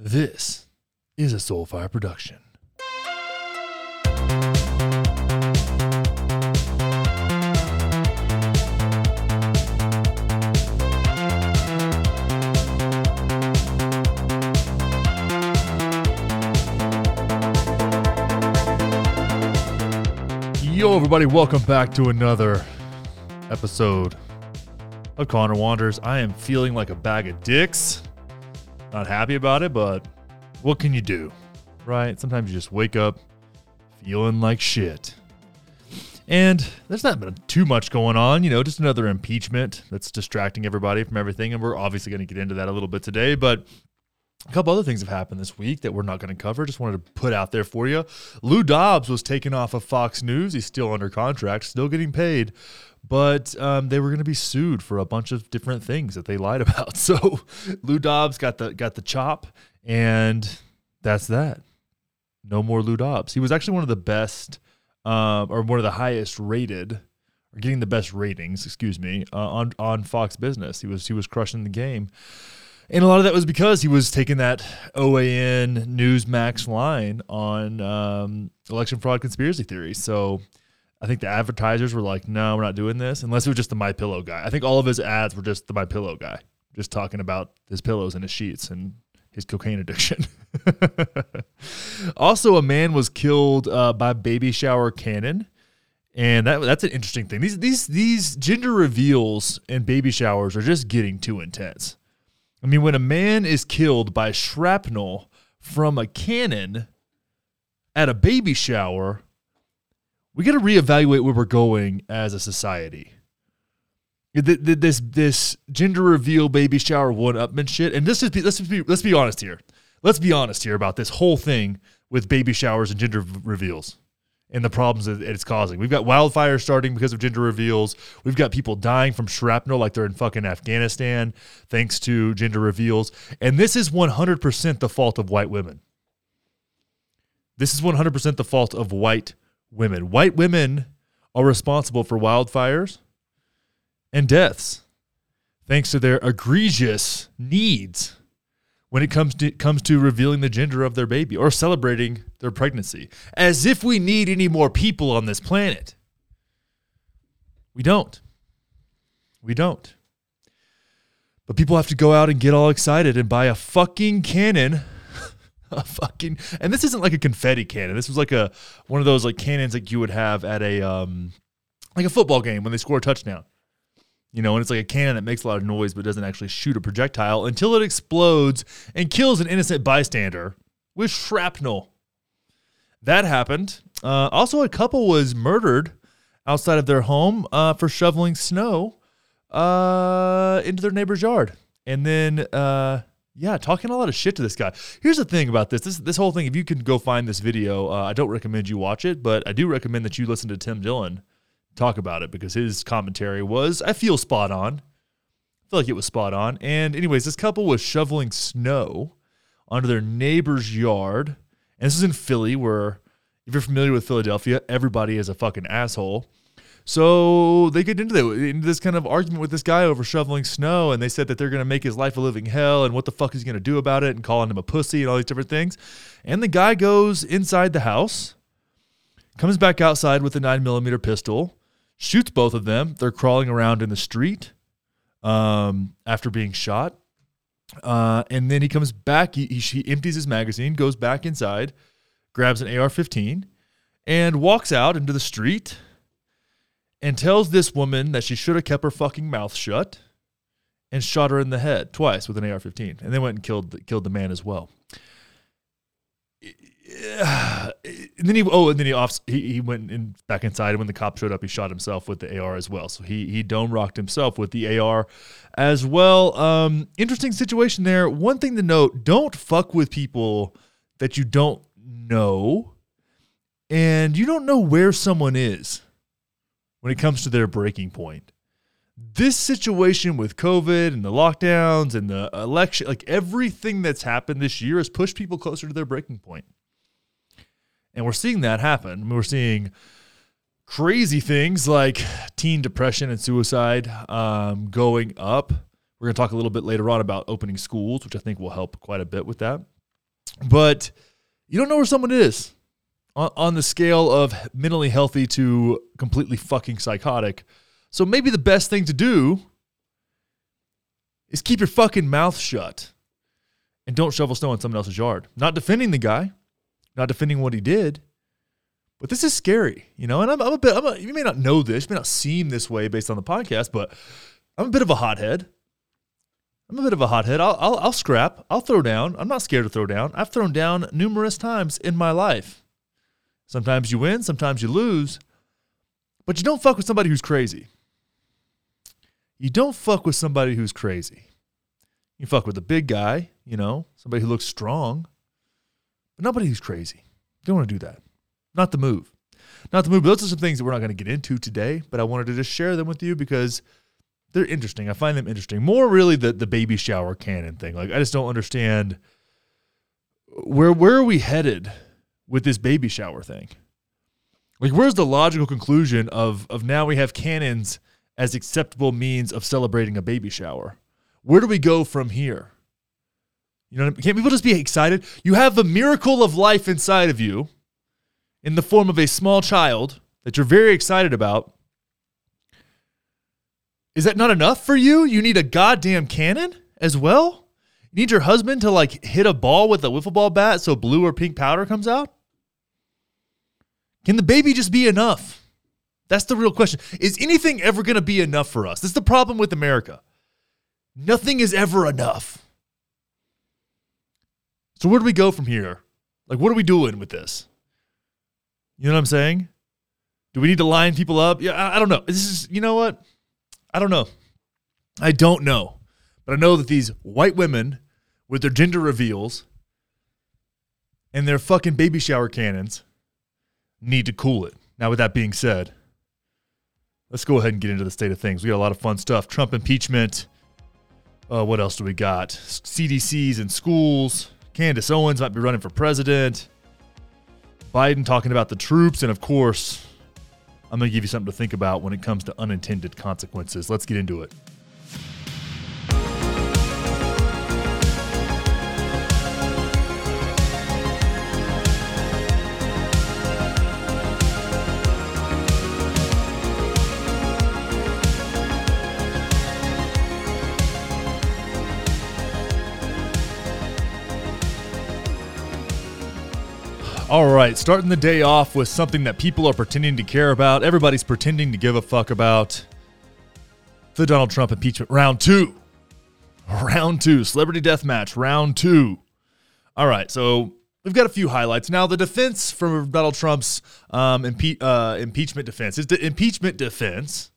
This is a Soulfire production. Yo, everybody, welcome back to another episode of Connor Wanders. I am feeling like a bag of dicks. Not happy about it, but what can you do? Right? Sometimes you just wake up feeling like shit. And there's not been too much going on, you know, just another impeachment that's distracting everybody from everything. And we're obviously going to get into that a little bit today. But a couple other things have happened this week that we're not going to cover. Just wanted to put out there for you. Lou Dobbs was taken off of Fox News. He's still under contract, still getting paid, but um, they were going to be sued for a bunch of different things that they lied about. So Lou Dobbs got the got the chop, and that's that. No more Lou Dobbs. He was actually one of the best, um, or one of the highest rated, or getting the best ratings. Excuse me, uh, on on Fox Business. He was he was crushing the game. And a lot of that was because he was taking that OAN Newsmax line on um, election fraud conspiracy theories. So I think the advertisers were like, "No, we're not doing this," unless it was just the My Pillow guy. I think all of his ads were just the My Pillow guy, just talking about his pillows and his sheets and his cocaine addiction. also, a man was killed uh, by baby shower cannon. And that, that's an interesting thing. These these these gender reveals and baby showers are just getting too intense. I mean, when a man is killed by shrapnel from a cannon at a baby shower, we got to reevaluate where we're going as a society. This this gender reveal baby shower one upman shit, and just be let's be let's be honest here. Let's be honest here about this whole thing with baby showers and gender reveals and the problems that it's causing. We've got wildfires starting because of gender reveals. We've got people dying from shrapnel like they're in fucking Afghanistan thanks to gender reveals. And this is 100% the fault of white women. This is 100% the fault of white women. White women are responsible for wildfires and deaths thanks to their egregious needs when it comes to comes to revealing the gender of their baby or celebrating their pregnancy. As if we need any more people on this planet. We don't. We don't. But people have to go out and get all excited and buy a fucking cannon. A fucking and this isn't like a confetti cannon. This was like a one of those like cannons like you would have at a um like a football game when they score a touchdown you know, and it's like a cannon that makes a lot of noise but doesn't actually shoot a projectile until it explodes and kills an innocent bystander with shrapnel. That happened. Uh, also, a couple was murdered outside of their home uh, for shoveling snow uh, into their neighbor's yard. And then, uh, yeah, talking a lot of shit to this guy. Here's the thing about this: this this whole thing. If you can go find this video, uh, I don't recommend you watch it, but I do recommend that you listen to Tim Dillon talk about it because his commentary was, I feel, spot on. I feel like it was spot on. And, anyways, this couple was shoveling snow onto their neighbor's yard. And this is in Philly, where, if you're familiar with Philadelphia, everybody is a fucking asshole. So they get into, the, into this kind of argument with this guy over shoveling snow, and they said that they're going to make his life a living hell, and what the fuck he's going to do about it, and calling him a pussy and all these different things. And the guy goes inside the house, comes back outside with a nine millimeter pistol, shoots both of them. They're crawling around in the street um, after being shot. Uh, and then he comes back. He, he, he empties his magazine, goes back inside, grabs an AR 15, and walks out into the street and tells this woman that she should have kept her fucking mouth shut and shot her in the head twice with an AR 15. And then went and killed, killed the man as well and then he oh and then he off he, he went in back inside and when the cop showed up he shot himself with the AR as well. So he he dome rocked himself with the AR as well. Um interesting situation there. One thing to note don't fuck with people that you don't know and you don't know where someone is when it comes to their breaking point. This situation with COVID and the lockdowns and the election, like everything that's happened this year has pushed people closer to their breaking point. And we're seeing that happen. We're seeing crazy things like teen depression and suicide um, going up. We're going to talk a little bit later on about opening schools, which I think will help quite a bit with that. but you don't know where someone is on, on the scale of mentally healthy to completely fucking psychotic. So maybe the best thing to do is keep your fucking mouth shut and don't shovel snow in someone else's yard. Not defending the guy, not defending what he did, but this is scary, you know. And I'm, I'm a bit. I'm a, you may not know this, you may not seem this way based on the podcast, but I'm a bit of a hothead. I'm a bit of a hothead. I'll, I'll, I'll scrap. I'll throw down. I'm not scared to throw down. I've thrown down numerous times in my life. Sometimes you win, sometimes you lose, but you don't fuck with somebody who's crazy. You don't fuck with somebody who's crazy. You fuck with a big guy, you know, somebody who looks strong, but nobody who's crazy. You don't want to do that. Not the move. Not the move. But those are some things that we're not going to get into today, but I wanted to just share them with you because they're interesting. I find them interesting. More really the the baby shower Cannon thing. Like I just don't understand where where are we headed with this baby shower thing? Like where's the logical conclusion of of now we have cannons as acceptable means of celebrating a baby shower? Where do we go from here? You know, can't people just be excited? You have the miracle of life inside of you in the form of a small child that you're very excited about is that not enough for you? You need a goddamn cannon as well? You need your husband to like hit a ball with a wiffle ball bat so blue or pink powder comes out? Can the baby just be enough? That's the real question. Is anything ever going to be enough for us? This is the problem with America. Nothing is ever enough. So where do we go from here? Like what are we doing with this? You know what I'm saying? Do we need to line people up? Yeah, I, I don't know. This is, you know what? I don't know. I don't know. But I know that these white women with their gender reveals and their fucking baby shower cannons need to cool it. Now, with that being said, let's go ahead and get into the state of things. We got a lot of fun stuff. Trump impeachment. Uh, what else do we got? CDCs in schools. Candace Owens might be running for president. Biden talking about the troops. And of course, I'm going to give you something to think about when it comes to unintended consequences. Let's get into it. All right, starting the day off with something that people are pretending to care about. Everybody's pretending to give a fuck about the Donald Trump impeachment round two. Round two, celebrity death match, round two. All right, so we've got a few highlights. Now, the defense from Donald Trump's um, impe- uh, impeachment defense, his de- impeachment defense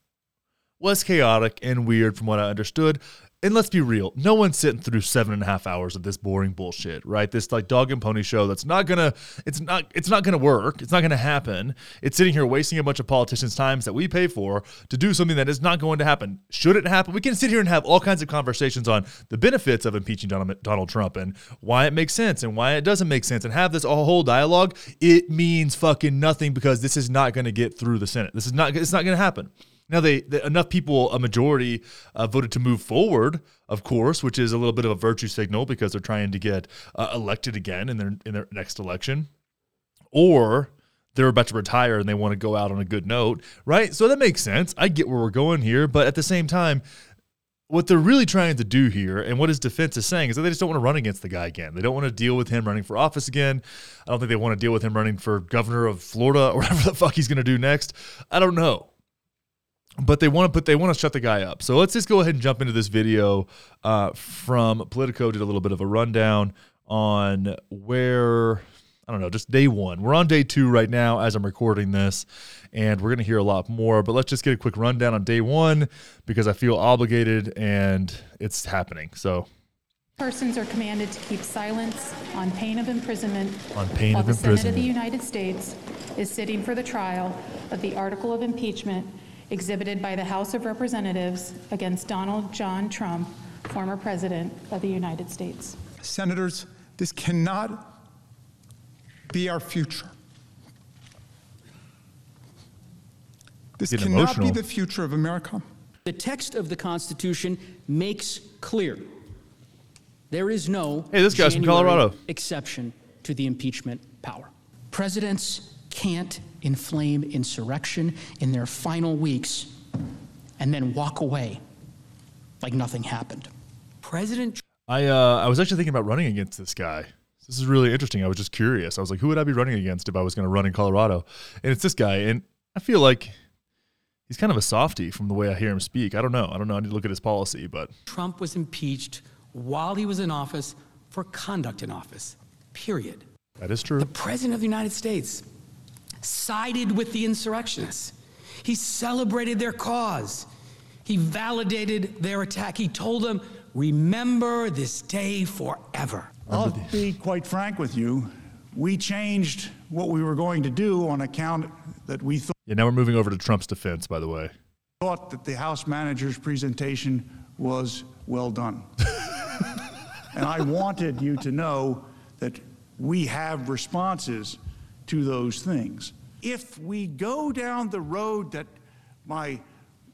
was chaotic and weird from what I understood and let's be real, no one's sitting through seven and a half hours of this boring bullshit, right? This like dog and pony show that's not gonna, it's not, it's not gonna work. It's not gonna happen. It's sitting here wasting a bunch of politicians' times that we pay for to do something that is not going to happen. Should it happen? We can sit here and have all kinds of conversations on the benefits of impeaching Donald Trump and why it makes sense and why it doesn't make sense and have this whole dialogue. It means fucking nothing because this is not to get through the Senate. This is not, it's not to happen. Now, they, they, enough people, a majority, uh, voted to move forward, of course, which is a little bit of a virtue signal because they're trying to get uh, elected again in their in their next election, or they're about to retire and they want to go out on a good note, right? So that makes sense. I get where we're going here, but at the same time, what they're really trying to do here and what his defense is saying is that they just don't want to run against the guy again. They don't want to deal with him running for office again. I don't think they want to deal with him running for governor of Florida or whatever the fuck he's going to do next. I don't know but they want to put they want to shut the guy up. So let's just go ahead and jump into this video uh, from Politico. Did a little bit of a rundown on where I don't know, just day one. We're on day two right now as I'm recording this, and we're gonna hear a lot more. But let's just get a quick rundown on day one because I feel obligated and it's happening. So. Persons are commanded to keep silence on pain of imprisonment. On pain while of the imprisonment. Senate of the United States is sitting for the trial of the article of impeachment exhibited by the House of Representatives against Donald John Trump, former President of the United States. Senators, this cannot be our future. This Get cannot emotional. be the future of America. The text of the Constitution makes clear there is no Hey, this guy's from Colorado. exception to the impeachment power. Presidents can't inflame insurrection in their final weeks and then walk away like nothing happened. President I uh, I was actually thinking about running against this guy. This is really interesting. I was just curious. I was like, who would I be running against if I was going to run in Colorado? And it's this guy. And I feel like he's kind of a softy from the way I hear him speak. I don't know. I don't know. I need to look at his policy, but Trump was impeached while he was in office for conduct in office. Period. that is true. The President of the United States sided with the insurrectionists. He celebrated their cause. He validated their attack. He told them, Remember this day forever. I'll be quite frank with you. We changed what we were going to do on account that we thought Yeah, now we're moving over to Trump's defense, by the way. Thought that the House manager's presentation was well done. and I wanted you to know that we have responses to those things. If we go down the road that my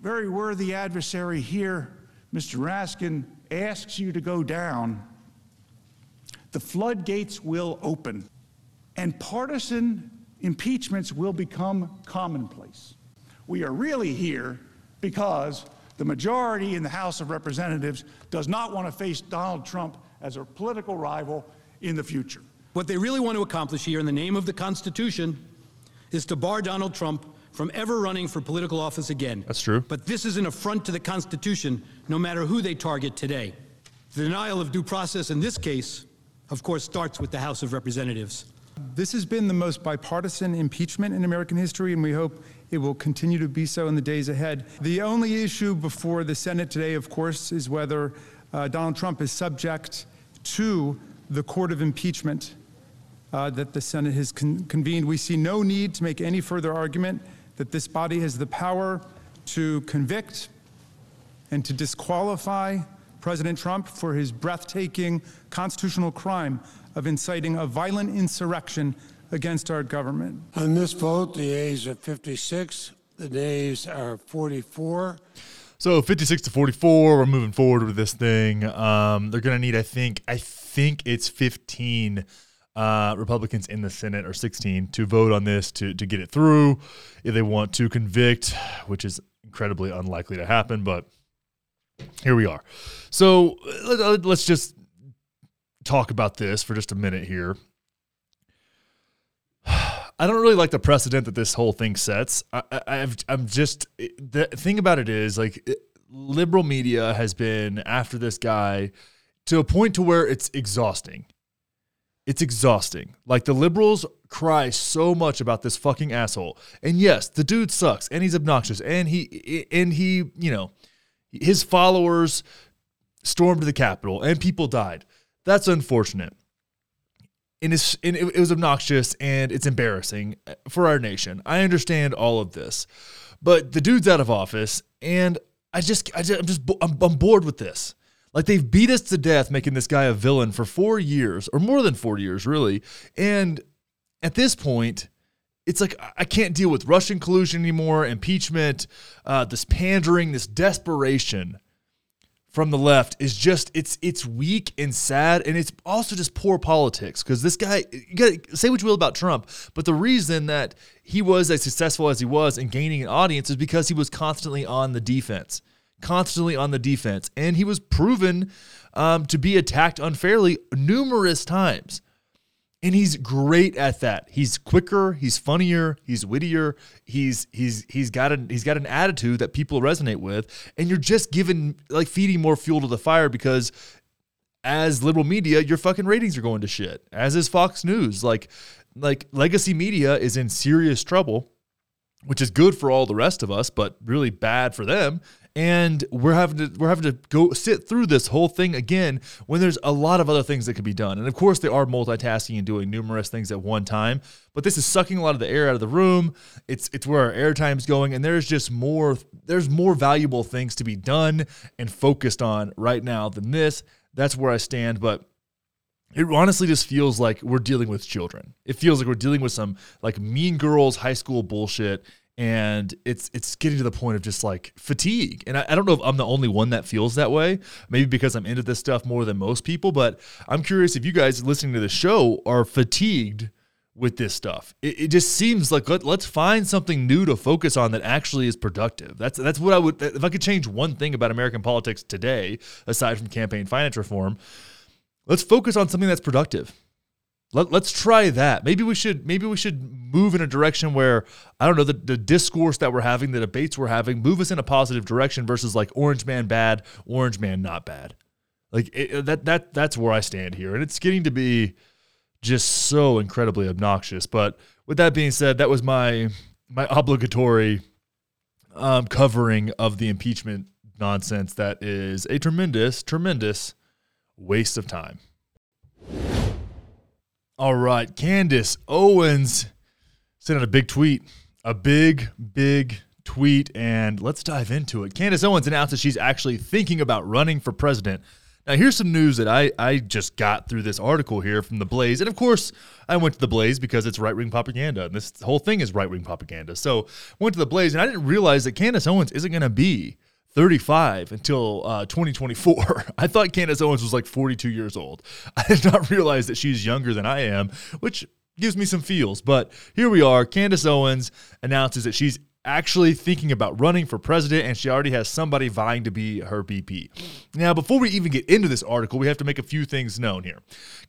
very worthy adversary here, Mr. Raskin, asks you to go down, the floodgates will open and partisan impeachments will become commonplace. We are really here because the majority in the House of Representatives does not want to face Donald Trump as a political rival in the future. What they really want to accomplish here in the name of the Constitution is to bar Donald Trump from ever running for political office again. That's true. But this is an affront to the Constitution, no matter who they target today. The denial of due process in this case, of course, starts with the House of Representatives. This has been the most bipartisan impeachment in American history, and we hope it will continue to be so in the days ahead. The only issue before the Senate today, of course, is whether uh, Donald Trump is subject to the court of impeachment uh, that the Senate has con- convened. We see no need to make any further argument that this body has the power to convict and to disqualify President Trump for his breathtaking constitutional crime of inciting a violent insurrection against our government. On this vote, the ayes are 56, the nays are 44. So 56 to 44, we're moving forward with this thing. Um, they're going to need, I think, I think it's 15 uh, Republicans in the Senate or 16 to vote on this to, to get it through if they want to convict, which is incredibly unlikely to happen, but here we are. So let- let's just talk about this for just a minute here. I don't really like the precedent that this whole thing sets. I, I, I'm just the thing about it is like liberal media has been after this guy to a point to where it's exhausting. It's exhausting. Like the liberals cry so much about this fucking asshole. And yes, the dude sucks and he's obnoxious and he and he, you know, his followers stormed the Capitol and people died. That's unfortunate. And, it's, and it, it was obnoxious and it's embarrassing uh, for our nation. I understand all of this, but the dude's out of office, and I just, I just I'm just I'm, I'm bored with this. Like they've beat us to death, making this guy a villain for four years or more than four years, really. And at this point, it's like I can't deal with Russian collusion anymore, impeachment, uh, this pandering, this desperation from the left is just it's it's weak and sad and it's also just poor politics because this guy you gotta say what you will about Trump but the reason that he was as successful as he was in gaining an audience is because he was constantly on the defense constantly on the defense and he was proven um, to be attacked unfairly numerous times and he's great at that. He's quicker, he's funnier, he's wittier, he's he's he's got a he's got an attitude that people resonate with, and you're just giving like feeding more fuel to the fire because as liberal media, your fucking ratings are going to shit. As is Fox News. Like like legacy media is in serious trouble, which is good for all the rest of us, but really bad for them. And we're having to we're having to go sit through this whole thing again when there's a lot of other things that could be done. And of course, they are multitasking and doing numerous things at one time. But this is sucking a lot of the air out of the room. It's it's where our airtime's going, and there's just more there's more valuable things to be done and focused on right now than this. That's where I stand. But it honestly just feels like we're dealing with children. It feels like we're dealing with some like mean girls high school bullshit. And it's it's getting to the point of just like fatigue. And I, I, don't know if I'm the only one that feels that way. Maybe because I'm into this stuff more than most people, but I'm curious if you guys listening to the show are fatigued with this stuff. It, it just seems like let, let's find something new to focus on that actually is productive. That's that's what I would if I could change one thing about American politics today, aside from campaign finance reform. Let's focus on something that's productive let, us try that. Maybe we should maybe we should move in a direction where I don't know the, the discourse that we're having, the debates we're having, move us in a positive direction versus like Orange Man bad, Orange Man not bad. Like it, that that that's where I stand here, and it's getting to be just so incredibly obnoxious. But with that being said, that was my my obligatory um, covering of the impeachment nonsense that is a tremendous, tremendous waste of time. All right, Candace Owens sent out a big tweet, a big, big tweet, and let's dive into it. Candace Owens announced that she's actually thinking about running for president. Now, here's some news that I, I just got through this article here from The Blaze. And of course, I went to The Blaze because it's right wing propaganda. And this whole thing is right wing propaganda. So I went to The Blaze, and I didn't realize that Candace Owens isn't going to be 35 until uh, 2024. I thought Candace Owens was like 42 years old. I did not realize that she's younger than I am, which gives me some feels. But here we are. Candace Owens announces that she's actually thinking about running for president and she already has somebody vying to be her VP. Now, before we even get into this article, we have to make a few things known here.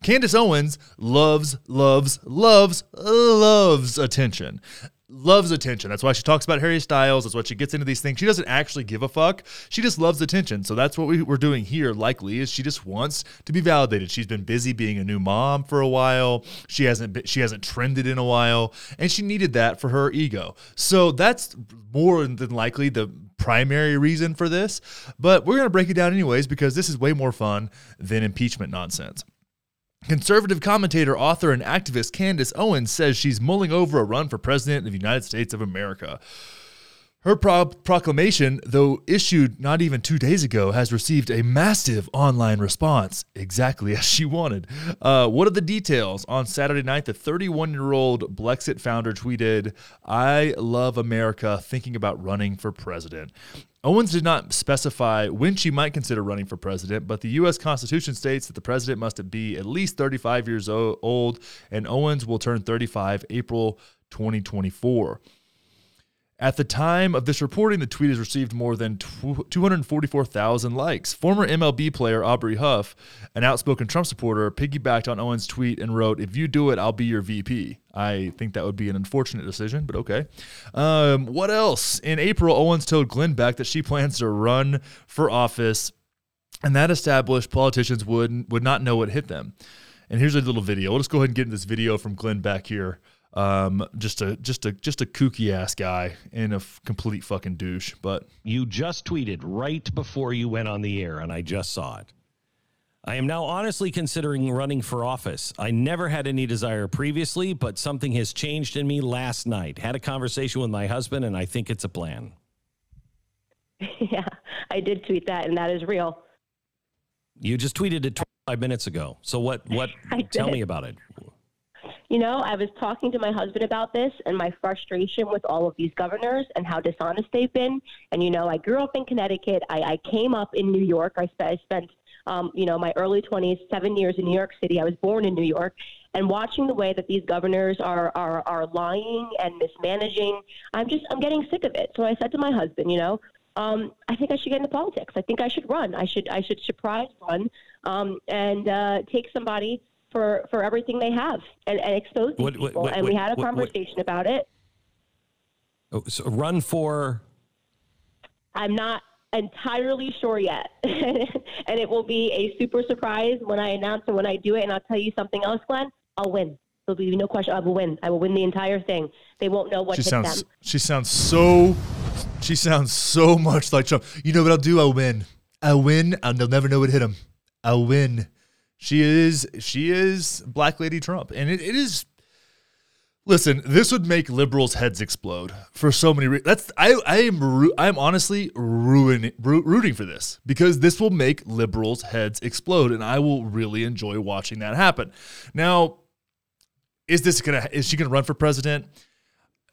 Candace Owens loves, loves, loves, loves attention loves attention. That's why she talks about Harry Styles. That's why she gets into these things. She doesn't actually give a fuck. She just loves attention. So that's what we, are doing here. Likely is she just wants to be validated. She's been busy being a new mom for a while. She hasn't been, she hasn't trended in a while, and she needed that for her ego. So that's more than likely the primary reason for this. But we're gonna break it down anyways because this is way more fun than impeachment nonsense. Conservative commentator, author, and activist Candace Owens says she's mulling over a run for president of the United States of America. Her pro- proclamation, though issued not even two days ago, has received a massive online response, exactly as she wanted. Uh, what are the details? On Saturday night, the 31 year old Blexit founder tweeted, I love America, thinking about running for president. Owens did not specify when she might consider running for president, but the U.S. Constitution states that the president must be at least 35 years old, and Owens will turn 35 April 2024. At the time of this reporting, the tweet has received more than 244,000 likes. Former MLB player Aubrey Huff, an outspoken Trump supporter, piggybacked on Owens' tweet and wrote, If you do it, I'll be your VP. I think that would be an unfortunate decision, but okay. Um, what else? In April, Owens told Glenn Beck that she plans to run for office, and that established politicians would, would not know what hit them. And here's a little video. Just go ahead and get in this video from Glenn Beck here. Um, just a just a just a kooky ass guy and a f- complete fucking douche. But you just tweeted right before you went on the air, and I just saw it. I am now honestly considering running for office. I never had any desire previously, but something has changed in me last night. Had a conversation with my husband, and I think it's a plan. Yeah, I did tweet that, and that is real. You just tweeted it 25 minutes ago. So what? What? tell me about it. You know, I was talking to my husband about this and my frustration with all of these governors and how dishonest they've been. And, you know, I grew up in Connecticut. I, I came up in New York. I, sp- I spent, um, you know, my early 20s, seven years in New York City. I was born in New York. And watching the way that these governors are, are, are lying and mismanaging, I'm just, I'm getting sick of it. So I said to my husband, you know, um, I think I should get into politics. I think I should run. I should, I should surprise run um, and uh, take somebody for for everything they have and, and expose these what, people. What, what, and we had a conversation about it. Oh, so run for. I'm not entirely sure yet, and it will be a super surprise when I announce and when I do it. And I'll tell you something else, Glenn. I'll win. There'll be no question. I will win. I will win the entire thing. They won't know what she hit sounds. them. She sounds so. She sounds so much like Trump. You know what I'll do? I'll win. I'll win, and they'll never know what hit him. I'll win. She is she is Black Lady Trump, and it, it is. Listen, this would make liberals' heads explode for so many reasons. That's I I am I'm honestly ruining rooting for this because this will make liberals' heads explode, and I will really enjoy watching that happen. Now, is this gonna is she gonna run for president?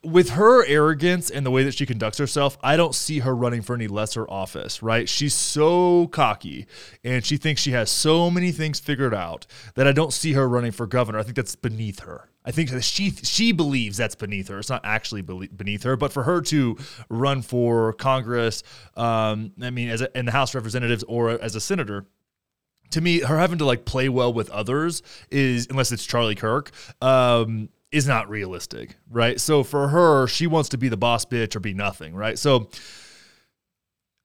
With her arrogance and the way that she conducts herself, I don't see her running for any lesser office, right? She's so cocky and she thinks she has so many things figured out that I don't see her running for governor. I think that's beneath her. I think she she believes that's beneath her. It's not actually beneath her, but for her to run for Congress, um, I mean, as a, in the House of Representatives or as a senator, to me, her having to like play well with others is, unless it's Charlie Kirk, um, is not realistic, right? So for her, she wants to be the boss bitch or be nothing, right? So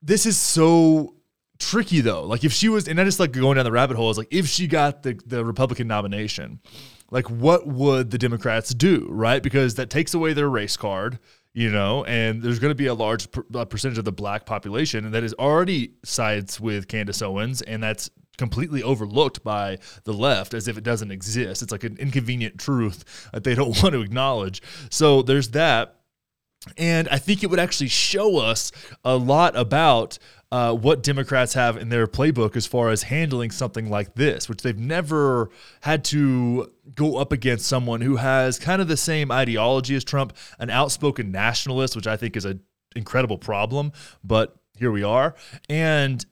this is so tricky though. Like if she was, and I just like going down the rabbit hole is like if she got the the Republican nomination, like what would the Democrats do, right? Because that takes away their race card, you know, and there's going to be a large per- percentage of the black population that is already sides with Candace Owens, and that's completely overlooked by the left as if it doesn't exist. It's like an inconvenient truth that they don't want to acknowledge. So there's that. And I think it would actually show us a lot about uh, what Democrats have in their playbook as far as handling something like this, which they've never had to go up against someone who has kind of the same ideology as Trump, an outspoken nationalist, which I think is an incredible problem. But here we are. And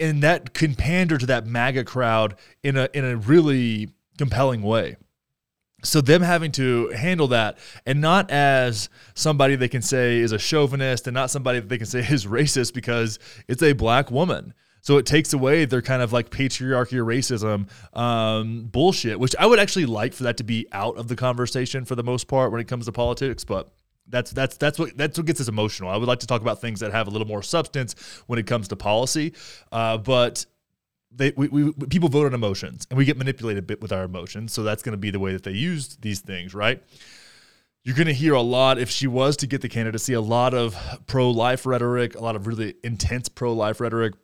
and that can pander to that MAGA crowd in a in a really compelling way. So them having to handle that and not as somebody they can say is a chauvinist and not somebody that they can say is racist because it's a black woman. So it takes away their kind of like patriarchy or racism um, bullshit, which I would actually like for that to be out of the conversation for the most part when it comes to politics. But that's that's that's what that's what gets us emotional. I would like to talk about things that have a little more substance when it comes to policy, uh, but they we, we people vote on emotions and we get manipulated a bit with our emotions. So that's going to be the way that they use these things, right? You're going to hear a lot if she was to get the candidacy, a lot of pro-life rhetoric, a lot of really intense pro-life rhetoric.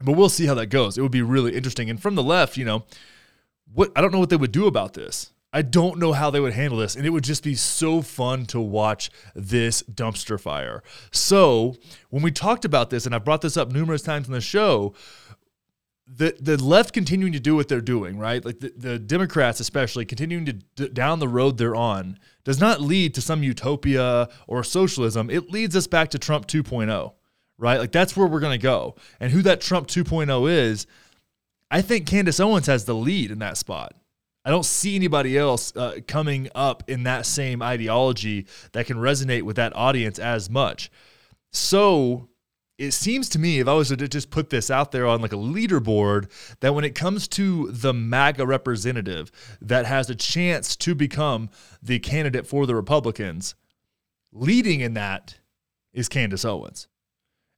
But we'll see how that goes. It would be really interesting. And from the left, you know, what I don't know what they would do about this. I don't know how they would handle this, and it would just be so fun to watch this dumpster fire. So, when we talked about this, and I've brought this up numerous times in the show, the the left continuing to do what they're doing, right? Like the, the Democrats, especially continuing to d- down the road they're on, does not lead to some utopia or socialism. It leads us back to Trump 2.0, right? Like that's where we're going to go. And who that Trump 2.0 is, I think Candace Owens has the lead in that spot. I don't see anybody else uh, coming up in that same ideology that can resonate with that audience as much. So it seems to me, if I was to just put this out there on like a leaderboard, that when it comes to the MAGA representative that has a chance to become the candidate for the Republicans, leading in that is Candace Owens.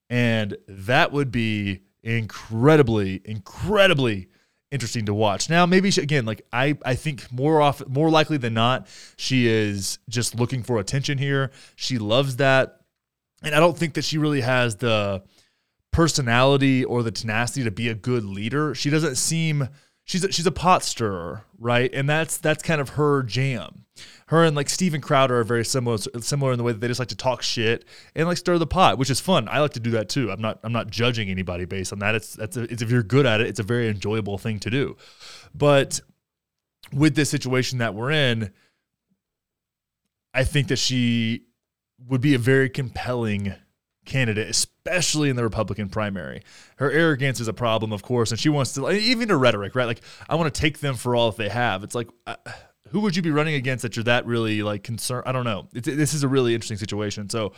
And that would be incredibly, incredibly interesting to watch. Now, maybe she, again, like I, I think more often, more likely than not, she is just looking for attention here. She loves that, and I don't think that she really has the personality or the tenacity to be a good leader. She doesn't seem she's a, she's a pot stirrer, right? And that's that's kind of her jam. Her and like Steven Crowder are very similar similar in the way that they just like to talk shit and like stir the pot, which is fun. I like to do that too. I'm not I'm not judging anybody based on that. It's that's a, it's if you're good at it, it's a very enjoyable thing to do. But with this situation that we're in, I think that she would be a very compelling candidate, especially in the Republican primary. Her arrogance is a problem, of course, and she wants to, even her rhetoric, right? Like, I want to take them for all that they have. It's like, uh, who would you be running against that you're that really like concerned? I don't know. It's, this is a really interesting situation. So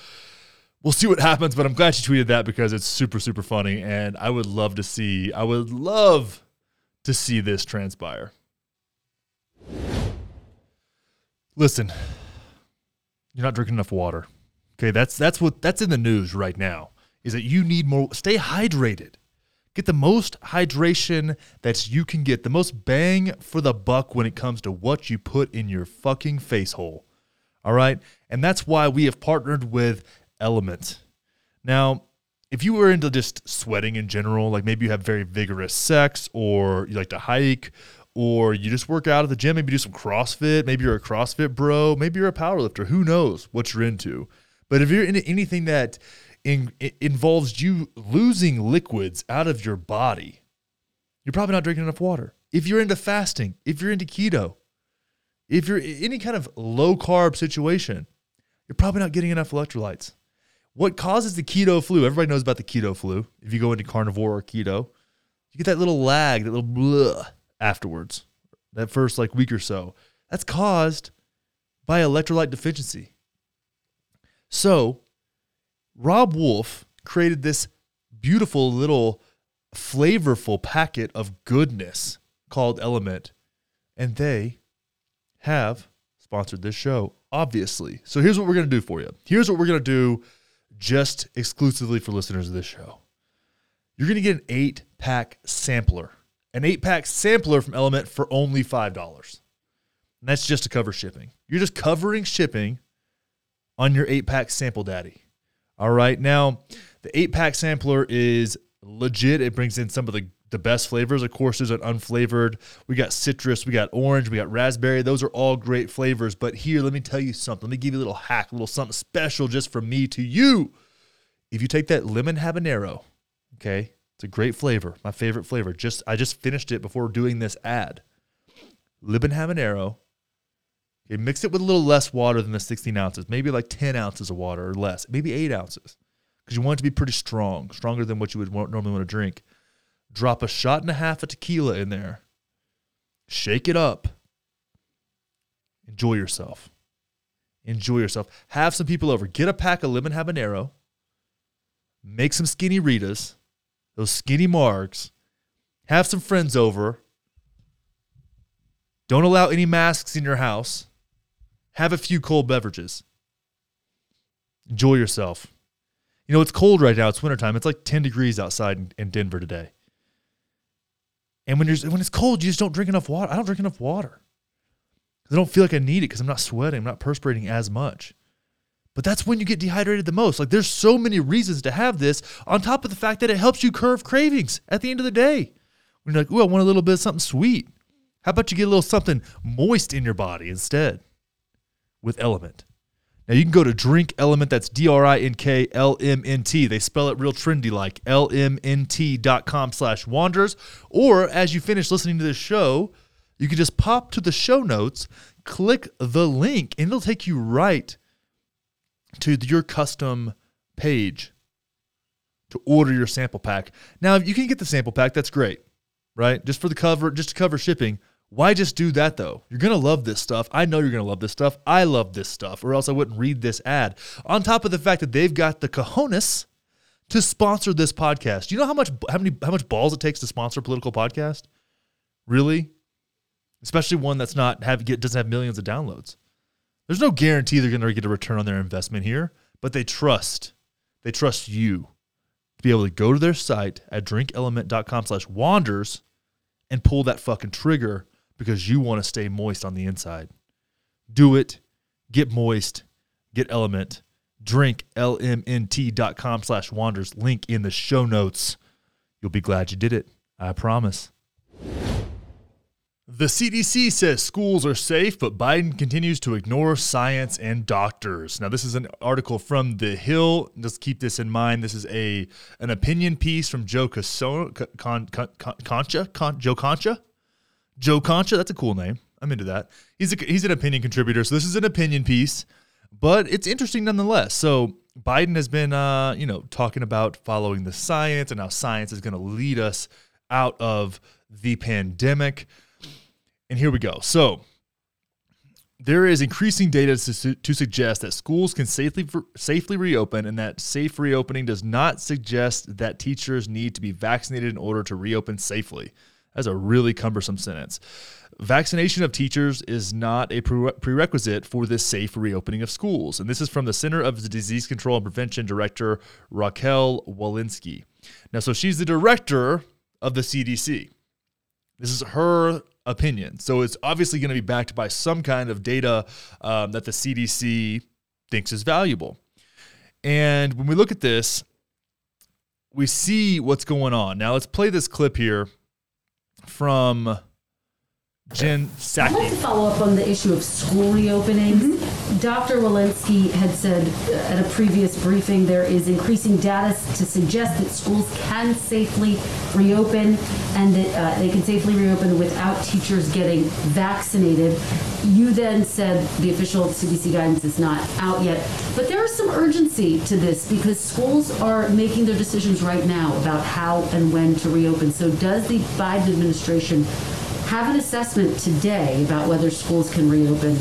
we'll see what happens, but I'm glad she tweeted that because it's super, super funny. And I would love to see, I would love to see this transpire. Listen, you're not drinking enough water. Okay, that's that's what that's in the news right now. Is that you need more stay hydrated. Get the most hydration that you can get, the most bang for the buck when it comes to what you put in your fucking face hole. All right? And that's why we have partnered with Element. Now, if you were into just sweating in general, like maybe you have very vigorous sex or you like to hike or you just work out at the gym, maybe do some CrossFit, maybe you're a CrossFit bro, maybe you're a powerlifter, who knows what you're into. But if you're into anything that in, involves you losing liquids out of your body, you're probably not drinking enough water. If you're into fasting, if you're into keto, if you're any kind of low carb situation, you're probably not getting enough electrolytes. What causes the keto flu? Everybody knows about the keto flu. If you go into carnivore or keto, you get that little lag, that little blah afterwards, that first like week or so. That's caused by electrolyte deficiency. So, Robb Wolf created this beautiful little flavorful packet of goodness called Element, and they have sponsored this show, obviously. So here's what we're going to do for you. Here's what we're going to do just exclusively for listeners of this show. You're going to get an eight pack sampler, an eight pack sampler from Element for only $5. And that's just to cover shipping. You're just covering shipping on your eight pack sample daddy. All right. Now, the eight pack sampler is legit. It brings in some of the, the best flavors. Of course, there's an unflavored. We got citrus, we got orange, we got raspberry. Those are all great flavors. But here, let me tell you something. Let me give you a little hack, a little something special just from me to you. If you take that lemon habanero, okay, it's a great flavor, my favorite flavor. Just I just finished it before doing this ad. Lemon habanero. Okay, mix it with a little less water than the 16 ounces, maybe like 10 ounces of water or less, maybe eight ounces because you want it to be pretty strong, stronger than what you would normally want to drink. Drop a shot and a half of tequila in there. Shake it up. Enjoy yourself. Enjoy yourself. Have some people over. Get a pack of lemon habanero. Make some skinny Ritas, those skinny margs. Have some friends over. Don't allow any masks in your house. Have a few cold beverages. Enjoy yourself. You know, it's cold right now. It's wintertime. It's like 10 degrees outside in, Denver today. And when you're when it's cold, you just don't drink enough water. I don't drink enough water. I don't feel like I need it because I'm not sweating. I'm not perspirating as much. But that's when you get dehydrated the most. Like there's so many reasons to have this on top of the fact that it helps you curve cravings at the end of the day. When you're like, oh, I want a little bit of something sweet. How about you get a little something moist in your body instead with Element? Now you can go to Drink Element, that's D R I N K L M N T. They spell it real trendy like lmnt.com slash wanders. Or as you finish listening to this show, you can just pop to the show notes, click the link, and it'll take you right to your custom page to order your sample pack. Now, if you can get the sample pack, that's great, right? Just for the cover, just to cover shipping. Why just do that though? You're going to love this stuff. I know you're going to love this stuff. I love this stuff, or else I wouldn't read this ad. On top of the fact that they've got the cojones to sponsor this podcast. You know how much how many how much balls it takes to sponsor a political podcast? Really? Especially one that's not have get doesn't have millions of downloads. There's no guarantee they're going to get a return on their investment here, but they trust. They trust you to be able to go to their site at drinkelement.com/slash/wanders and pull that fucking trigger because you want to stay moist on the inside. Do it. Get moist. Get element. Drink lmnt.com slash wanders. Link in the show notes. You'll be glad you did it. I promise. The CDC says schools are safe, but Biden continues to ignore science and doctors. Now, this is an article from The Hill. Just keep this in mind. This is a an opinion piece from Joe Con- Con- Con- Concha, Con- Joe Concha, Joe Concha. That's a cool name. I'm into that. He's a, he's an opinion contributor, so this is an opinion piece, but it's interesting nonetheless. So Biden has been, uh, you know, talking about following the science and how science is going to lead us out of the pandemic. And here we go. So there is increasing data to, to suggest that schools can safely safely reopen, and that safe reopening does not suggest that teachers need to be vaccinated in order to reopen safely. That's a really cumbersome sentence. Vaccination of teachers is not a prerequisite for this safe reopening of schools. And this is from the Center of Disease Control and Prevention Director Rochelle Walensky. Now, so she's the director of the CDC. This is her opinion. So it's obviously going to be backed by some kind of data um, that the CDC thinks is valuable. And when we look at this, we see what's going on. Now, let's play this clip here from Jen I'd like to follow up on the issue of school reopenings. Dr. Walensky had said uh, at a previous briefing there is increasing data to suggest that schools can safely reopen and that uh, they can safely reopen without teachers getting vaccinated. You then said the official CDC guidance is not out yet, but there is some urgency to this because schools are making their decisions right now about how and when to reopen. So does the Biden administration have an assessment today about whether schools can reopen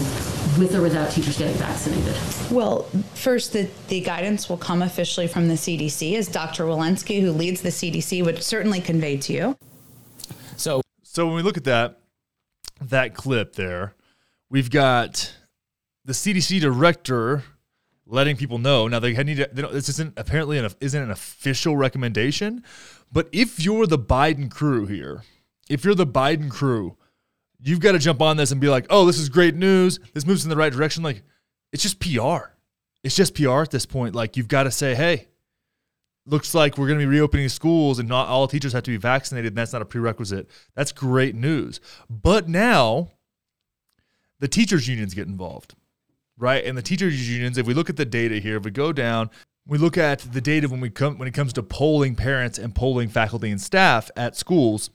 with or without teachers getting vaccinated. Well, first, the, the guidance will come officially from the CDC, as Dr. Walensky, who leads the CDC, would certainly convey to you. So, so when we look at that that clip there, we've got the CDC director letting people know. Now they need to. They don't, this isn't apparently an isn't an official recommendation, but if you're the Biden crew here, if you're the Biden crew, you've got to jump on this and be like, "Oh, this is great news. This moves in the right direction." Like, it's just PR. It's just PR at this point. Like, you've got to say, "Hey, looks like we're going to be reopening schools and not all teachers have to be vaccinated and that's not a prerequisite that's great news but now the teachers unions get involved right and the teachers unions if we look at the data here if we go down we look at the data when we come when it comes to polling parents and polling faculty and staff at schools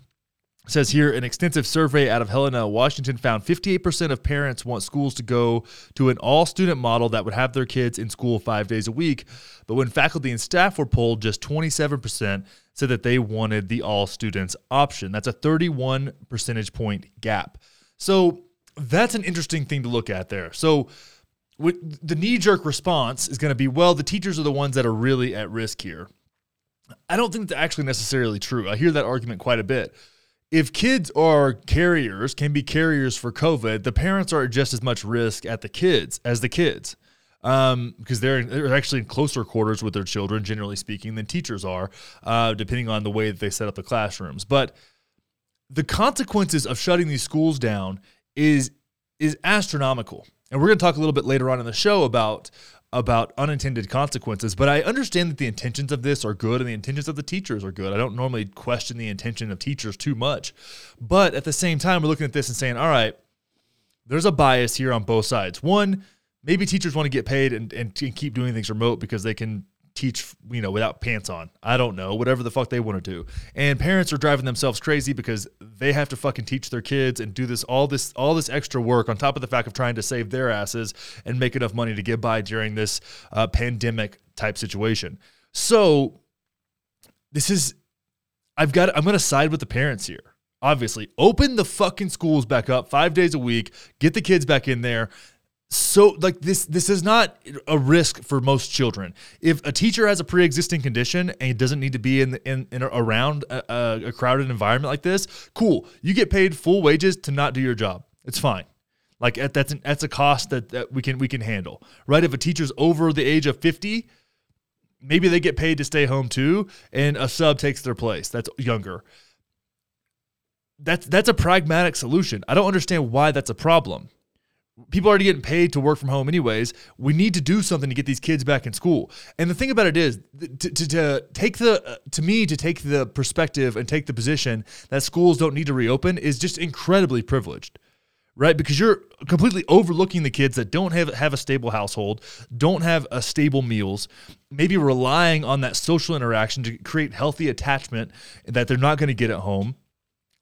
says here an extensive survey out of Helena, Washington found 58% of parents want schools to go to an all student model that would have their kids in school five days a week. But when faculty and staff were polled, just 27% said that they wanted the all students option. That's a 31 percentage point gap. So that's an interesting thing to look at there. So the knee jerk response is going to be well, the teachers are the ones that are really at risk here. I don't think that's actually necessarily true. I hear that argument quite a bit if kids are carriers, can be carriers for COVID, the parents are at just as much risk at the kids as the kids. Um, because they're they're actually in closer quarters with their children, generally speaking, than teachers are, uh, depending on the way that they set up the classrooms. But the consequences of shutting these schools down is is astronomical. And we're going to talk a little bit later on in the show about about unintended consequences, but I understand that the intentions of this are good and the intentions of the teachers are good. I don't normally question the intention of teachers too much. But at the same time, we're looking at this and saying, all right, there's a bias here on both sides. One, maybe teachers want to get paid and, and, and keep doing things remote because they can teach, you know, without pants on. I don't know, whatever the fuck they want to do. And parents are driving themselves crazy because they have to fucking teach their kids and do this all this all this extra work on top of the fact of trying to save their asses and make enough money to get by during this uh, pandemic type situation. So this is I've got I'm going to side with the parents here. Obviously, open the fucking schools back up 5 days a week, get the kids back in there so like this this is not a risk for most children. If a teacher has a pre-existing condition and doesn't need to be in in, in around a, a, crowded environment like this cool. You get paid full wages to not do your job. It's fine. Like that's an, that's a cost that, that we can we can handle right? If a teacher's over the age of 50 maybe they get paid to stay home too and a sub takes their place that's younger. That's that's a pragmatic solution. I don't understand why that's a problem people are already getting paid to work from home anyways. We need to do something to get these kids back in school. And the thing about it is to, to, to take the uh, to me to take the perspective and take the position that schools don't need to reopen is just incredibly privileged right? Because you're completely overlooking the kids that don't have have a stable household don't have a stable meals maybe relying on that social interaction to create healthy attachment that they're not going to get at home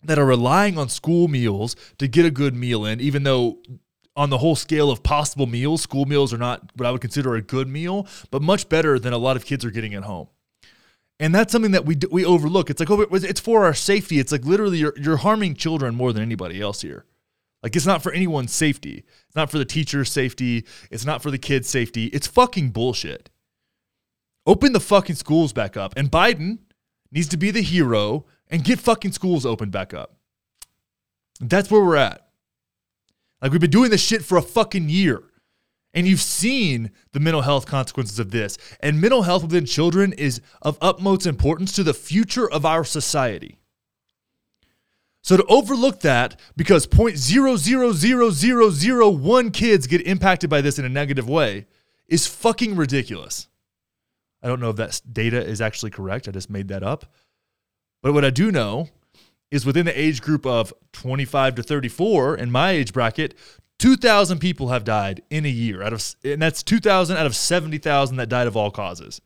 that are relying on school meals to get a good meal in even though on the whole scale of possible meals, school meals are not what I would consider a good meal, but much better than a lot of kids are getting at home. And that's something that we we overlook. It's like oh, it's for our safety. It's like literally you're you're harming children more than anybody else here. Like it's not for anyone's safety. It's not for the teacher's safety. It's not for the kids' safety. It's fucking bullshit. Open the fucking schools back up. And Biden needs to be the hero and get fucking schools opened back up. That's where we're at. Like we've been doing this shit for a fucking year. And you've seen the mental health consequences of this. And mental health within children is of utmost importance to the future of our society. So to overlook that because 0.000001 kids get impacted by this in a negative way is fucking ridiculous. I don't know if that data is actually correct. I just made that up. But what I do know is within the age group of 25 to 34 in my age bracket 2000 people have died in a year out of and that's 2000 out of 70,000 that died of all causes.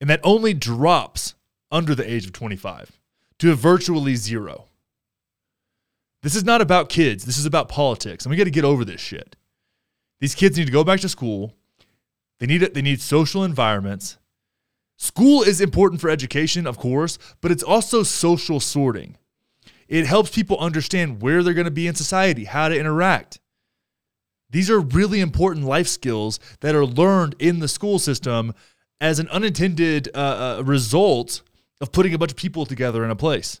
And that only drops under the age of 25 to virtually zero. This is not about kids. This is about politics and we got to get over this shit. These kids need to go back to school. They need it they need social environments School is important for education, of course, but it's also social sorting. It helps people understand where they're going to be in society, how to interact. These are really important life skills that are learned in the school system as an unintended uh, uh, result of putting a bunch of people together in a place.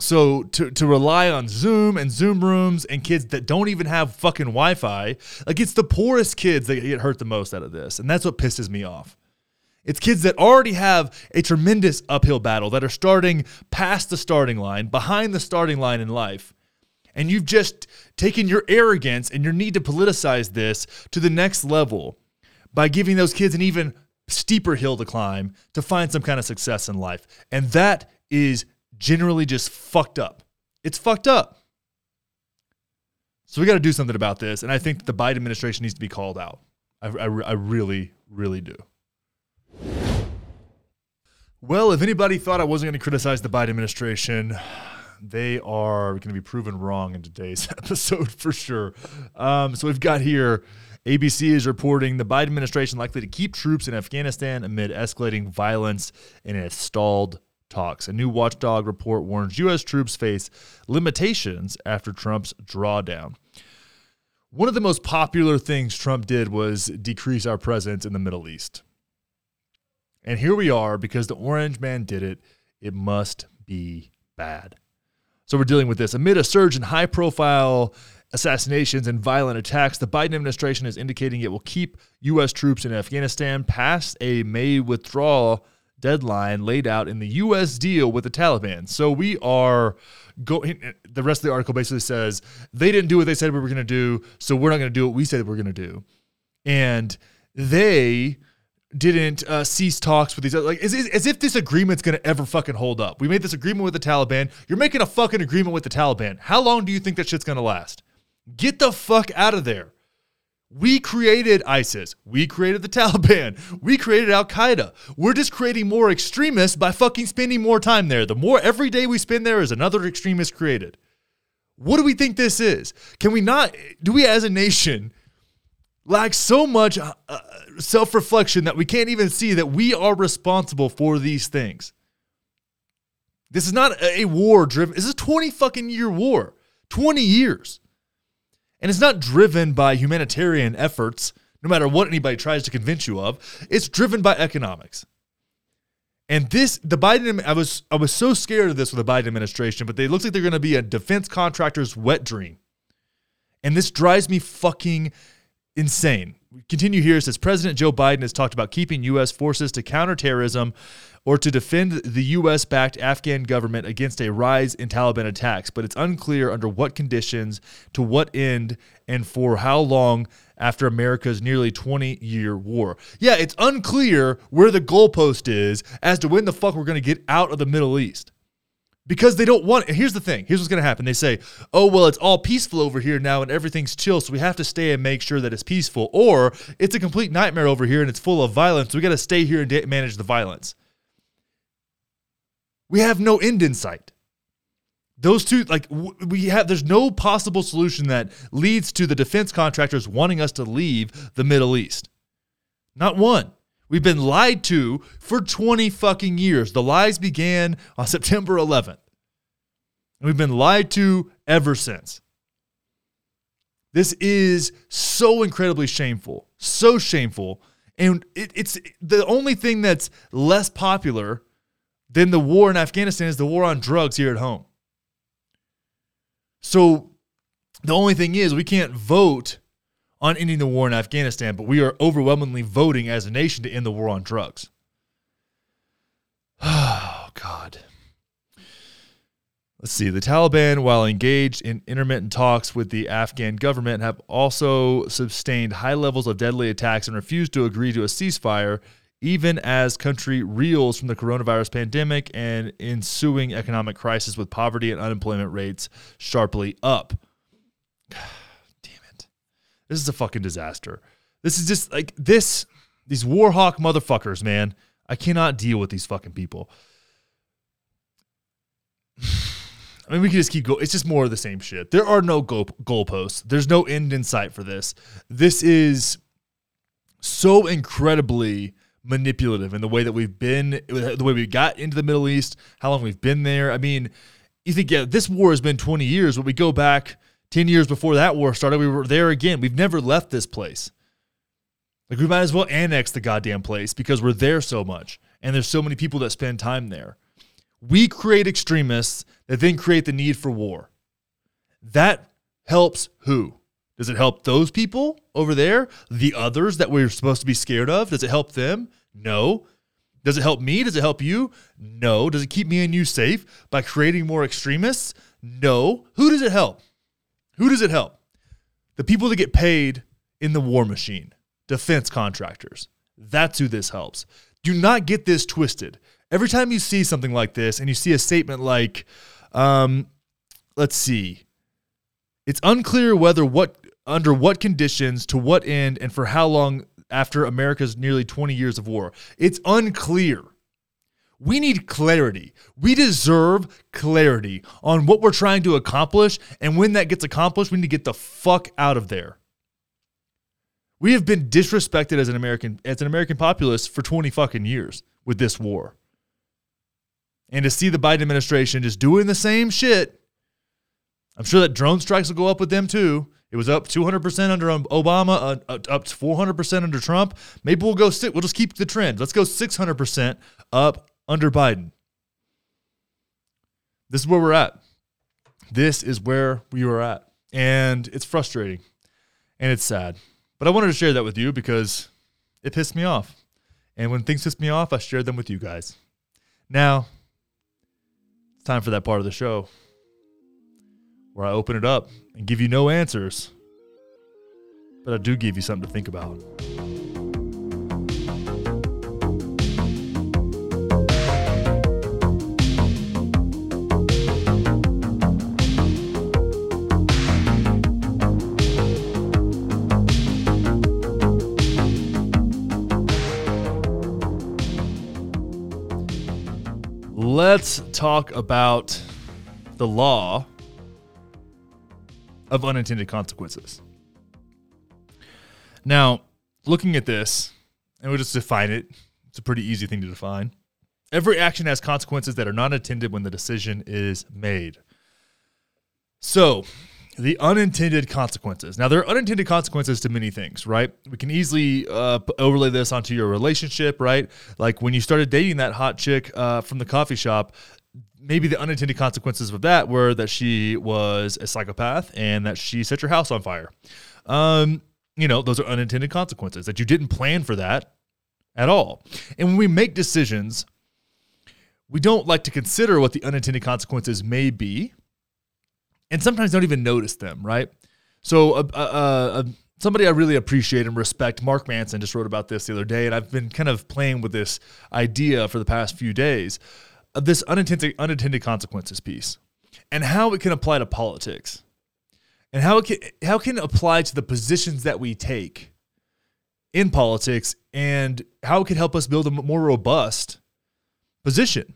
So to, to rely on Zoom and Zoom rooms and kids that don't even have fucking Wi-Fi, like it's the poorest kids that get hurt the most out of this, and that's what pisses me off. It's kids that already have a tremendous uphill battle that are starting past the starting line, behind the starting line in life. And you've just taken your arrogance and your need to politicize this to the next level by giving those kids an even steeper hill to climb to find some kind of success in life. And that is generally just fucked up. It's fucked up. So we got to do something about this. And I think the Biden administration needs to be called out. I, I, I really, really do. Well, if anybody thought I wasn't going to criticize the Biden administration, they are going to be proven wrong in today's episode for sure. Um, so we've got here ABC is reporting the Biden administration likely to keep troops in Afghanistan amid escalating violence and its stalled talks. A new watchdog report warns U.S. troops face limitations after Trump's drawdown. One of the most popular things Trump did was decrease our presence in the Middle East. And here we are because the orange man did it. It must be bad. So we're dealing with this. Amid a surge in high profile assassinations and violent attacks, the Biden administration is indicating it will keep U.S. troops in Afghanistan past a May withdrawal deadline laid out in the U.S. deal with the Taliban. So we are going, the rest of the article basically says they didn't do what they said we were going to do, so we're not going to do what we said we're going to do. And they didn't uh, cease talks with these like as, as if this agreement's to ever fucking hold up. We made this agreement with the Taliban. You're making a fucking agreement with the Taliban. How long do you think that shit's to last? Get the fuck out of there. We created ISIS. We created the Taliban. We created Al Qaeda. We're just creating more extremists by fucking spending more time there. The more every day we spend there is another extremist created. What do we think this is? Can we not, do we as a nation lack so much uh, uh self reflection that we can't even see that we are responsible for these things. This is not a war driven, this is a 20 fucking year war. 20 years. And it's not driven by humanitarian efforts, no matter what anybody tries to convince you of. It's driven by economics. And this, the Biden, I was, I was so scared of this with the Biden administration, but they look like they're going to be a defense contractor's wet dream. And this drives me fucking insane. We continue here. It says President Joe Biden has talked about keeping U.S. forces to counter terrorism or to defend the U.S. backed Afghan government against a rise in Taliban attacks, but it's unclear under what conditions, to what end, and for how long after America's nearly 20 year war. Yeah, it's unclear where the goalpost is as to when the fuck we're going to get out of the Middle East because they don't want. it. Here's the thing. Here's what's going to happen. They say, "Oh well, it's all peaceful over here now, and everything's chill, so we have to stay and make sure that it's peaceful." Or it's a complete nightmare over here and it's full of violence. So we got to stay here and manage the violence. We have no end in sight. Those two, like we have, there's no possible solution that leads to the defense contractors wanting us to leave the Middle East. Not one. We've been lied to for 20 fucking years. The lies began on September 11th. And we've been lied to ever since. This is so incredibly shameful, so shameful. And it, it's the only thing that's less popular than the war in Afghanistan is the war on drugs here at home. So the only thing is, we can't vote on ending the war in Afghanistan, but we are overwhelmingly voting as a nation to end the war on drugs. Oh, God. Let's see. The Taliban, while engaged in intermittent talks with the Afghan government, have also sustained high levels of deadly attacks and refused to agree to a ceasefire, even as country reels from the coronavirus pandemic and ensuing economic crisis with poverty and unemployment rates sharply up. This is a fucking disaster. This is just like this these warhawk motherfuckers, man. I cannot deal with these fucking people. I mean, we can just keep going. It's just more of the same shit. There are no goal goalposts. There's no end in sight for this. This is so incredibly manipulative in the way that we've been, the way we got into the Middle East, how long we've been there. I mean, you think, yeah, this war has been 20 years, but we go back 10 years before that war started, we were there again. We've never left this place. Like, we might as well annex the goddamn place because we're there so much and there's so many people that spend time there. We create extremists that then create the need for war. That helps who? Does it help those people over there? The others that we're supposed to be scared of? Does it help them? No. Does it help me? Does it help you? No. Does it keep me and you safe by creating more extremists? No. Who does it help? Who does it help? The people that get paid in the war machine, defense contractors. That's who this helps. Do not get this twisted. Every time you see something like this and you see a statement like, um, let's see, it's unclear whether what under what conditions, to what end, and for how long after America's nearly 20 years of war. It's unclear. We need clarity. We deserve clarity on what we're trying to accomplish. And when that gets accomplished, we need to get the fuck out of there. We have been disrespected as an American as an American populace for 20 fucking years with this war. And to see the Biden administration just doing the same shit, I'm sure that drone strikes will go up with them too. It was up 200% under Obama, uh, uh up to 400% under Trump. Maybe we'll go, we'll just keep the trend. Let's go 600% up under Biden. This is where we're at. This is where we were at. And it's frustrating and it's sad. But I wanted to share that with you because it pissed me off. And when things piss me off, I share them with you guys. Now, it's time for that part of the show where I open it up and give you no answers, but I do give you something to think about. Let's talk about the law of unintended consequences. Now, looking at this, and we'll just define it. It's a pretty easy thing to define. Every action has consequences that are not intended when the decision is made. So, the unintended consequences. Now, there are unintended consequences to many things, right? We can easily uh, overlay this onto your relationship, right? Like when you started dating that hot chick uh, from the coffee shop, maybe the unintended consequences of that were that she was a psychopath and that she set your house on fire. Um, you know, those are unintended consequences that you didn't plan for that at all. And when we make decisions, we don't like to consider what the unintended consequences may be, and sometimes don't even notice them, right? So, uh, uh, uh, somebody I really appreciate and respect, Mark Manson, just wrote about this the other day, and I've been kind of playing with this idea for the past few days of this unintended unintended consequences piece and how it can apply to politics and how it can how can it apply to the positions that we take in politics and how it can help us build a more robust position.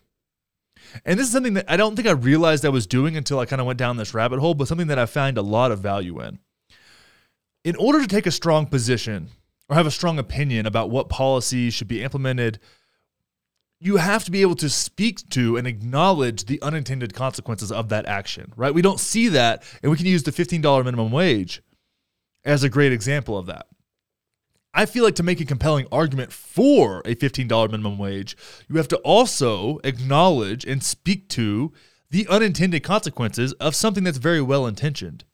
And this is something that I don't think I realized I was doing until I kind of went down this rabbit hole, but something that I find a lot of value in. In order to take a strong position or have a strong opinion about what policies should be implemented you have to be able to speak to and acknowledge the unintended consequences of that action, right? We don't see that, and we can use the $15 minimum wage as a great example of that. I feel like to make a compelling argument for a $15 minimum wage, you have to also acknowledge and speak to the unintended consequences of something that's very well intentioned.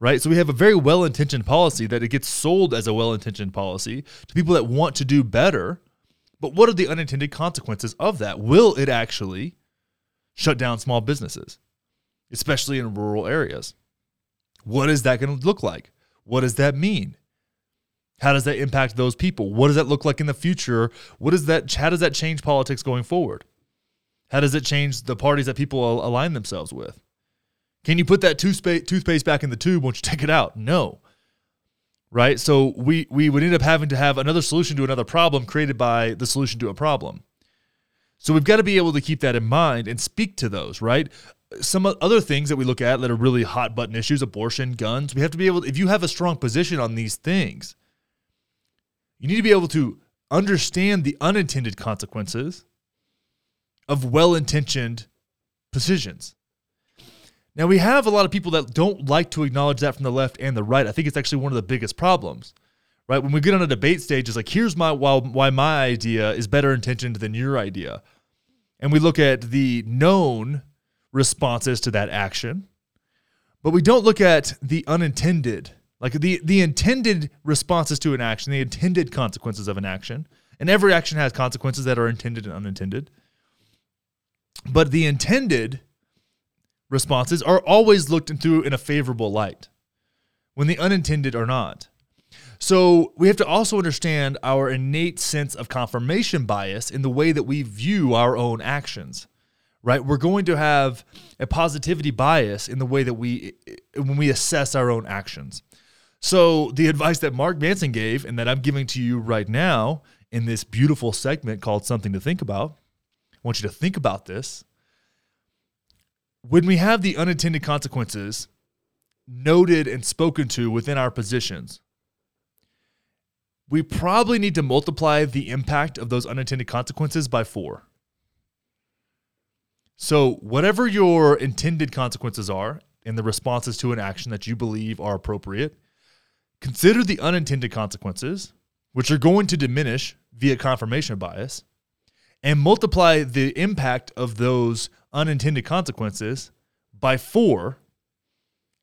Right? So we have a very well intentioned policy that it gets sold as a well intentioned policy to people that want to do better but what are the unintended consequences of that? Will it actually shut down small businesses, especially in rural areas? What is that going to look like? What does that mean? How does that impact those people? What does that look like in the future? What is that? How does that change politics going forward? How does it change the parties that people align themselves with? Can you put that toothpaste, back in the tube once you take it out? No. Right? So we, we would end up having to have another solution to another problem created by the solution to a problem. So we've got to be able to keep that in mind and speak to those, right? Some other things that we look at that are really hot button issues, abortion, guns, we have to be able, if you have a strong position on these things, you need to be able to understand the unintended consequences of well intentioned positions. Now, we have a lot of people that don't like to acknowledge that from the left and the right. I think it's actually one of the biggest problems, right? When we get on a debate stage, it's like, here's my why, why my idea is better intentioned than your idea. And we look at the known responses to that action, but we don't look at the unintended, like the, the intended responses to an action, the intended consequences of an action. And every action has consequences that are intended and unintended. But the intended responses are always looked into in a favorable light when the unintended are not. So we have to also understand our innate sense of confirmation bias in the way that we view our own actions. Right? We're going to have a positivity bias in the way that we when we assess our own actions. So the advice that Mark Manson gave and that I'm giving to you right now in this beautiful segment called something to think about. I want you to think about this when we have the unintended consequences noted and spoken to within our positions, we probably need to multiply the impact of those unintended consequences by four. So, whatever your intended consequences are and the responses to an action that you believe are appropriate, consider the unintended consequences, which are going to diminish via confirmation bias, and multiply the impact of those unintended consequences by four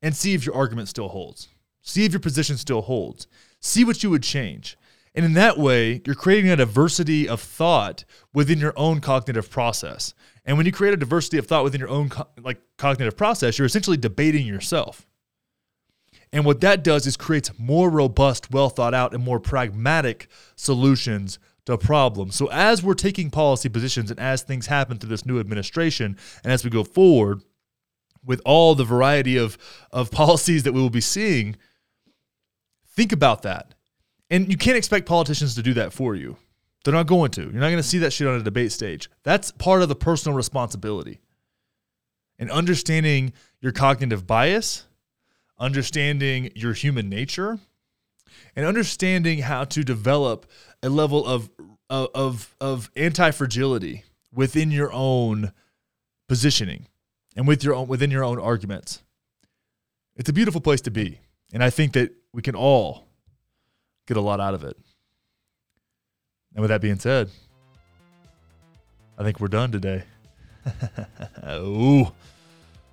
and see if your argument still holds. See if your position still holds. See what you would change. And in that way, you're creating a diversity of thought within your own cognitive process. And when you create a diversity of thought within your own co- like cognitive process, you're essentially debating yourself. And what that does is creates more robust, well thought out, and more pragmatic solutions to problems. So as we're taking policy positions and as things happen through this new administration and as we go forward with all the variety of, of policies that we will be seeing, think about that. And you can't expect politicians to do that for you. They're not going to. You're not going to see that shit on a debate stage. That's part of the personal responsibility. And understanding your cognitive bias, understanding your human nature, and understanding how to develop a level of of of anti fragility within your own positioning and with your own within your own arguments. It's a beautiful place to be, and I think that we can all get a lot out of it. And with that being said, I think we're done today. oh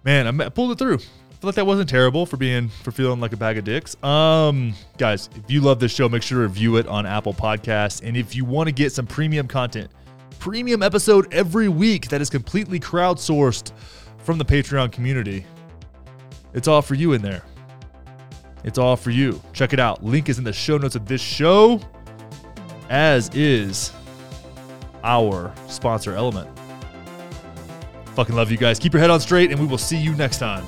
man, I pulled it through feel like that wasn't terrible for being for feeling like a bag of dicks. Um, guys, if you love this show, make sure to review it on Apple Podcasts. And if you want to get some premium content, premium episode every week that is completely crowdsourced from the Patreon community, it's all for you in there. It's all for you. Check it out. Link is in the show notes of this show, as is our sponsor, LMNT. Fucking love you guys. Keep your head on straight, and we will see you next time.